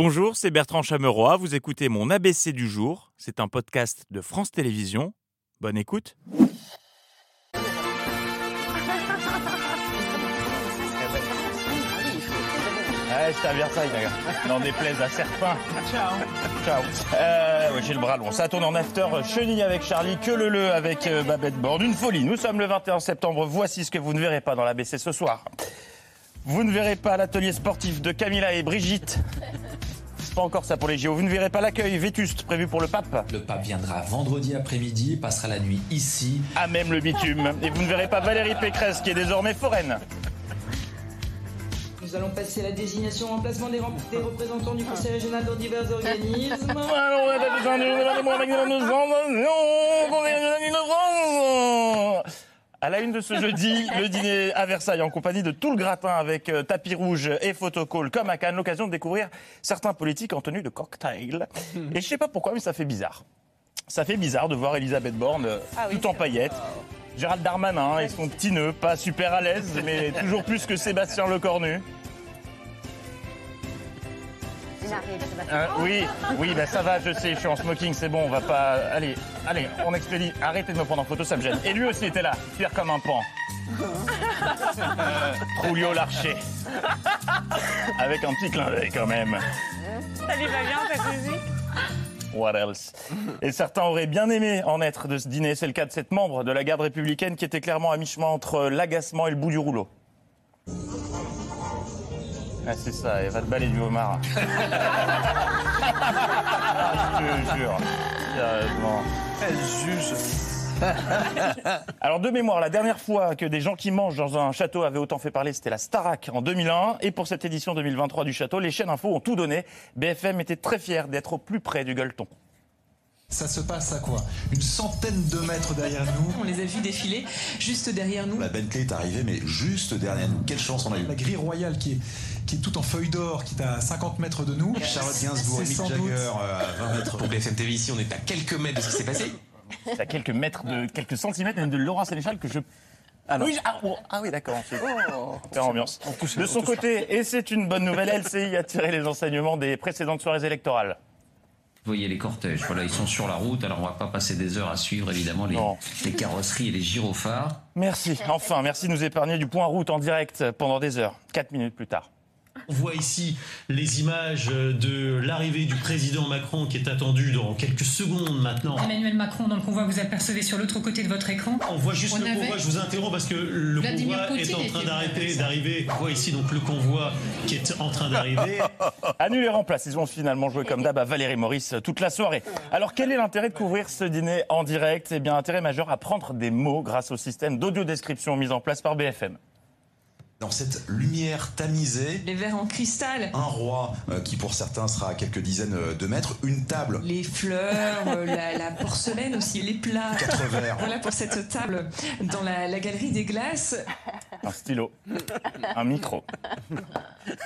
Bonjour, c'est Bertrand Chameroy. Vous écoutez mon ABC du jour. C'est un podcast de France Télévisions. Bonne écoute. Ouais, j'étais à Versailles, les gars. N'en déplaise à certains. Ciao. Ciao. Euh, ouais, j'ai le bras long. Ça tourne en after. Chenille avec Charlie, que le le avec euh, Babette Borde. Une folie. Nous sommes le 21 septembre. Voici ce que vous ne verrez pas dans l'ABC ce soir. Vous ne verrez pas l'atelier sportif de Camilla et Brigitte. Pas encore ça pour les JO. Vous ne verrez pas l'accueil vétuste prévu pour le pape. Le pape viendra vendredi après-midi, passera la nuit ici. À même le bitume. Et vous ne verrez pas Valérie Pécresse qui est désormais foraine. Nous allons passer à la désignation remplacement des, rem- des représentants du Conseil régional dans divers organismes. À la une de ce jeudi, le dîner à Versailles en compagnie de tout le gratin avec euh, tapis rouge et photocall comme à Cannes, l'occasion de découvrir certains politiques en tenue de cocktail. Et je sais pas pourquoi, mais ça fait bizarre. Ça fait bizarre de voir Elisabeth Borne euh, tout en paillettes. Gérald Darmanin et son petit nœud, pas super à l'aise, mais toujours plus que Sébastien Lecornu. Euh, oui, oui, bah ça va, je sais, je suis en smoking, c'est bon, on va pas. Allez, allez, on expédie. Arrêtez de me prendre en photo, ça me gêne. Et lui aussi était là, fier comme un pan. Euh, Trulio Larcher. Avec un petit clin d'œil quand même. Ça lui va bien, cette musique What else? Et certains auraient bien aimé en être de ce dîner. C'est le cas de cette membre de la garde républicaine qui était clairement à mi-chemin entre l'agacement et le bout du rouleau. Ah, c'est ça, elle va te balayer du homard. Je te jure. Sérieusement. Elle juge. Alors de mémoire, la dernière fois que des gens qui mangent dans un château avaient autant fait parler, c'était la Starac en 2001. Et pour cette édition 2023 du château, les chaînes info ont tout donné. BFM était très fier d'être au plus près du gueuleton. Ça se passe à quoi? Une centaine de mètres derrière nous. On les a vus défiler juste derrière nous. La Bentley est arrivée, mais juste derrière nous. Quelle chance on a eu. La grille royale qui est, qui est tout en feuilles d'or, qui est à 50 mètres de nous. Charlotte Gainsbourg et Mick Jagger euh, à 20 mètres. Pour BFM TV ici, on est à quelques mètres de ce qui s'est passé. C'est à quelques mètres, de, quelques centimètres même de Laurent Sénéchal que je. oui, ah, oh, ah oui, d'accord. Faire ambiance. De son côté, et c'est une bonne nouvelle, LCI a tiré les enseignements des précédentes soirées électorales. Vous voyez les cortèges, voilà, ils sont sur la route. Alors on va pas passer des heures à suivre évidemment les, les carrosseries et les gyrophares. Merci, enfin, merci de nous épargner du point route en direct pendant des heures. Quatre minutes plus tard. On voit ici les images de l'arrivée du président Macron qui est attendu dans quelques secondes maintenant. Emmanuel Macron dans le convoi, vous apercevez sur l'autre côté de votre écran. On voit juste On le avait- convoi, je vous interromps parce que le Vladimir convoi est en train d'arrêter, d'arriver. On voit ici donc le convoi qui est en train d'arriver. Annule et remplace. Ils ont finalement joué comme d'hab à Valérie Maurice toute la soirée. Alors quel est l'intérêt de couvrir ce dîner en direct? Eh bien, intérêt majeur à prendre des mots grâce au système d'audiodescription mis en place par BFM. Dans cette lumière tamisée, Les verres en cristal. un roi euh, qui pour certains sera à quelques dizaines euh, de mètres, une table, Les fleurs, euh, la, la porcelaine aussi, les plats. quatre verres. Voilà pour cette table dans la, la galerie des glaces. Un stylo, un micro,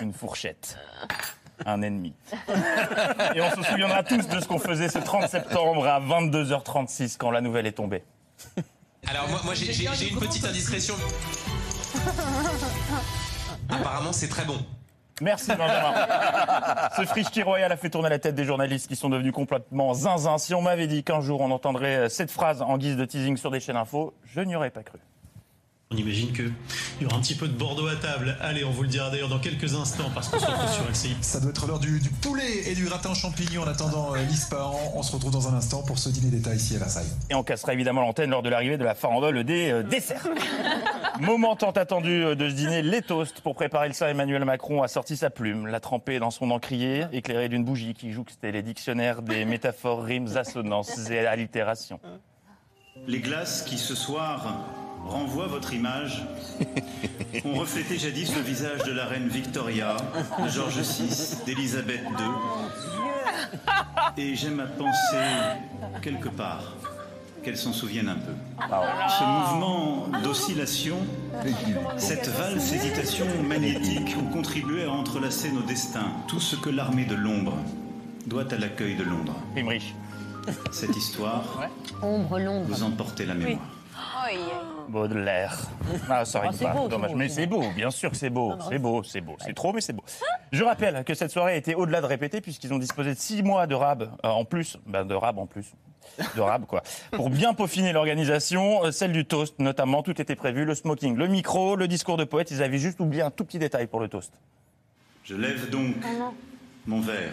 une fourchette, un ennemi. Et on se souviendra tous de ce qu'on faisait ce 30 septembre à 22h36 quand la nouvelle est tombée. Alors moi, moi, j'ai j'ai- j'ai une petite indiscrétion. Apparemment, c'est très bon. Merci Benjamin. Ce frichti royal a fait tourner la tête des journalistes qui sont devenus complètement zinzin. Si on m'avait dit qu'un jour on entendrait cette phrase en guise de teasing sur des chaînes info, je n'y aurais pas cru. On imagine qu'il y aura un petit peu de Bordeaux à table. Allez, on vous le dira d'ailleurs dans quelques instants parce qu'on se retrouve sur LCI. Ça doit être l'heure du, du poulet et du gratin aux champignons en attendant euh, l'ISPA. On, on se retrouve dans un instant pour ce dîner d'État ici à Versailles. Et on cassera évidemment l'antenne lors de l'arrivée de la farandole des euh, desserts. Moment tant attendu euh, de ce dîner, les toasts. Pour préparer le ça, Emmanuel Macron a sorti sa plume, l'a trempée dans son encrier, éclairée d'une bougie qui jouxtait les dictionnaires des métaphores, rimes, assonances et allitérations. Les glaces qui ce soir renvoient votre image ont reflété jadis le visage de la reine Victoria, de George VI, d'Élisabeth II. Et j'aime à penser quelque part qu'elle s'en souvienne un peu. Ce mouvement d'oscillation, cette valse hésitation magnétique ont contribué à entrelacer nos destins. Tout ce que l'armée de l'ombre doit à l'accueil de Londres. Cette histoire, Ombre vous en portez la mémoire. Baudelaire. Ah, ça Ah, rime c'est pas, dommage. beau, mais c'est beau, bien sûr que c'est beau. C'est beau, c'est beau. C'est trop, mais c'est beau. Je rappelle que cette soirée a été au-delà de répéter, puisqu'ils ont disposé de six mois de rab euh, en plus. Ben, de rab en plus. De rab, quoi. Pour bien peaufiner l'organisation, euh, celle du toast notamment, tout était prévu. Le smoking, le micro, le discours de poète. Ils avaient juste oublié un tout petit détail pour le toast. Je lève donc mon verre.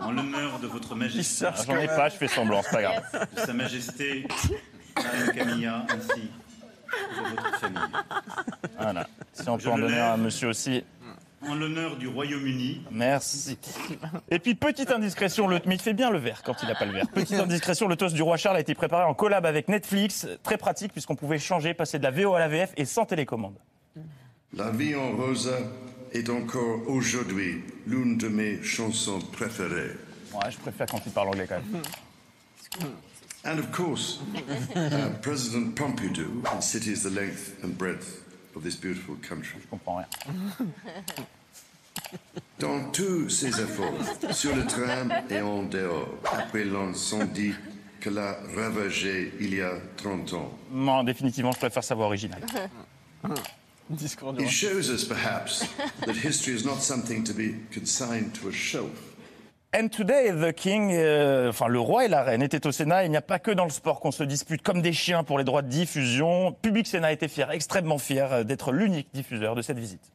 En l'honneur de votre majesté. Ah, J'en ai pas, je fais semblant, c'est pas grave. De sa majesté, Madame Camilla, ainsi que de votre famille. Voilà. Si on Je peut en le donner lève. à un monsieur aussi. En l'honneur du Royaume-Uni, Merci. Et puis, petite indiscrétion, le... mais il fait bien le verre quand il n'a pas le verre. Petite indiscrétion, le toast du roi Charles a été préparé en collab avec Netflix. Très pratique puisqu'on pouvait changer, passer de la VO à la VF et sans télécommande. La vie en rosa est encore aujourd'hui l'une de mes chansons préférées. Ouais, je préfère quand il parle anglais quand même. And of course, uh, President Pompidou cities the length and breadth of this beautiful country. Je comprends rien. Dans tous ses efforts, sur le tram et en dehors, après l'incendie que l'a ravagé il y a 30 ans. Non, définitivement, je préfère sa voix originale. Discours It shows us perhaps that history is not something to be consigned to a shelf. And today, the king, euh, enfin le roi et la reine étaient au Sénat. Il n'y a pas que dans le sport qu'on se dispute comme des chiens pour les droits de diffusion. Public Sénat était fier, extrêmement fier euh, d'être l'unique diffuseur de cette visite.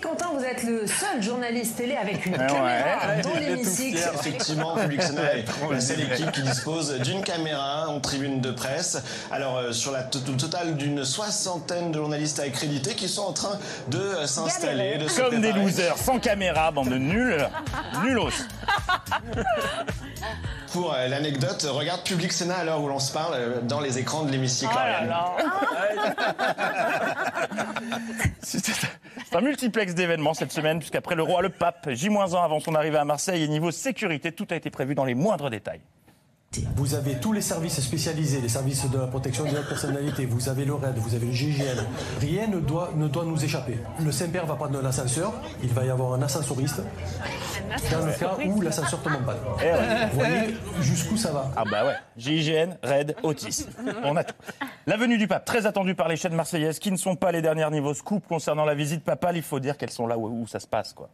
Quentin, vous êtes le seul journaliste télé avec une Ouais, caméra ouais. dans l'hémicycle. Effectivement, Public Sénat est la seule équipe qui dispose d'une caméra en tribune de presse. Alors, euh, sur la to- totale d'une soixantaine de journalistes accrédités qui sont en train de s'installer, de se Comme des losers, sans caméra, bande de nuls, nulos. Pour euh, l'anecdote, regarde Public Sénat à l'heure où l'on se parle euh, dans les écrans de l'hémicycle. Oh là c'est un multiplex d'événements cette semaine, puisqu'après le roi, le pape, J-1 avant son arrivée à Marseille, et niveau sécurité, tout a été prévu dans les moindres détails. Vous avez tous les services spécialisés, les services de la protection de la personnalité, vous avez le RAID, vous avez le GIGN. Rien ne doit, ne doit nous échapper. Le Saint-Père va prendre l'ascenseur, il va y avoir un ascensoriste, dans le cas où l'ascenseur tombe en panne. Eh. Vous voyez jusqu'où ça va Ah bah ouais, GIGN, RAID, autisme. On a tout. La venue du pape, très attendue par les chaînes marseillaises, qui ne sont pas les dernières niveaux scoop concernant la visite papale. Il faut dire qu'elles sont là où, où ça se passe, quoi.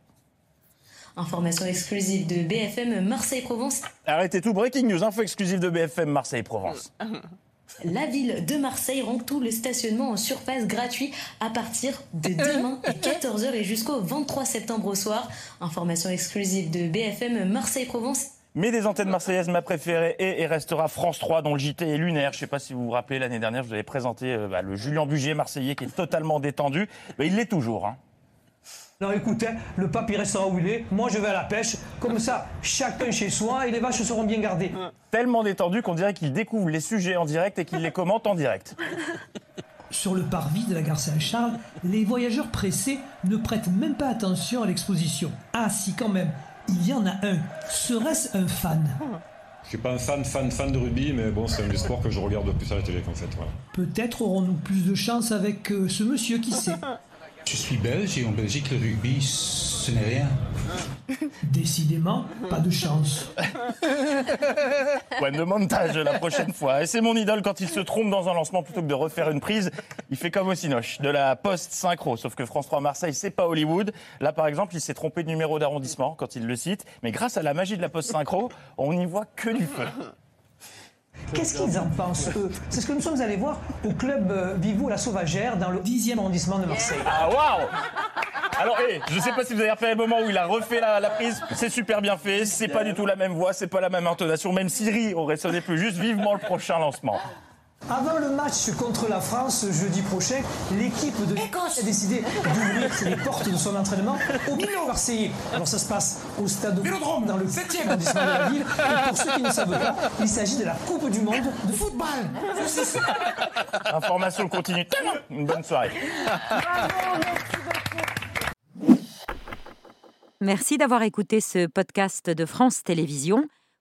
Information exclusive de BFM Marseille-Provence. Arrêtez tout, breaking news, info exclusive de BFM Marseille-Provence. La ville de Marseille rend tout le stationnement en surface gratuit à partir de demain à 14h et jusqu'au 23 septembre au soir. Information exclusive de BFM Marseille-Provence. Mais des antennes marseillaises, ma préférée est et restera France 3, dont le JT est lunaire. Je ne sais pas si vous vous rappelez, l'année dernière, je vous avais présenté euh, bah, le Julien Bugier marseillais qui est totalement détendu. Bah, il l'est toujours. Hein. Non, écoutez, le pape il restera où il est. Moi, je vais à la pêche. Comme ça, chacun chez soi et les vaches seront bien gardées. Tellement détendu qu'on dirait qu'il découvre les sujets en direct et qu'il les commente en direct. Sur le parvis de la gare Saint-Charles, les voyageurs pressés ne prêtent même pas attention à l'exposition. Ah si quand même, il y en a un. Serait-ce un fan? Je suis pas un fan, fan, fan de rugby, mais bon, c'est un des sports que je regarde plus à la télé, en fait. Voilà. Peut-être aurons-nous plus de chance avec euh, ce monsieur qui sait? Je suis belge et en Belgique, le rugby, ce n'est rien. Décidément, pas de chance. Point de montage la prochaine fois. Et c'est mon idole quand il se trompe dans un lancement plutôt que de refaire une prise. Il fait comme au Cinoche, de la post synchro. Sauf que France 3 Marseille, c'est pas Hollywood. Là, par exemple, il s'est trompé de numéro d'arrondissement quand il le cite. Mais grâce à la magie de la post synchro, on n'y voit que du feu. Qu'est-ce qu'ils en pensent, eux? C'est ce que nous sommes allés voir au club euh, Vivo La Sauvagère dans le 10e arrondissement de Marseille. Ah waouh Alors, hé, je sais pas si vous avez repéré le moment où il a refait la, la prise. C'est super bien fait. C'est pas du tout la même voix, c'est pas la même intonation. Même Siri aurait sonné plus juste. Vivement le prochain lancement. Avant le match contre la France jeudi prochain, l'équipe de l'Écosse a décidé d'ouvrir les portes de son entraînement au Billon Marseillais. Alors ça se passe au stade Vélodrome dans le 7e arrondissement de la ville. Et pour ceux qui ne savent pas, il s'agit de la Coupe du Monde de football. Information continue. Une bonne soirée. Merci d'avoir écouté ce podcast de France Télévisions.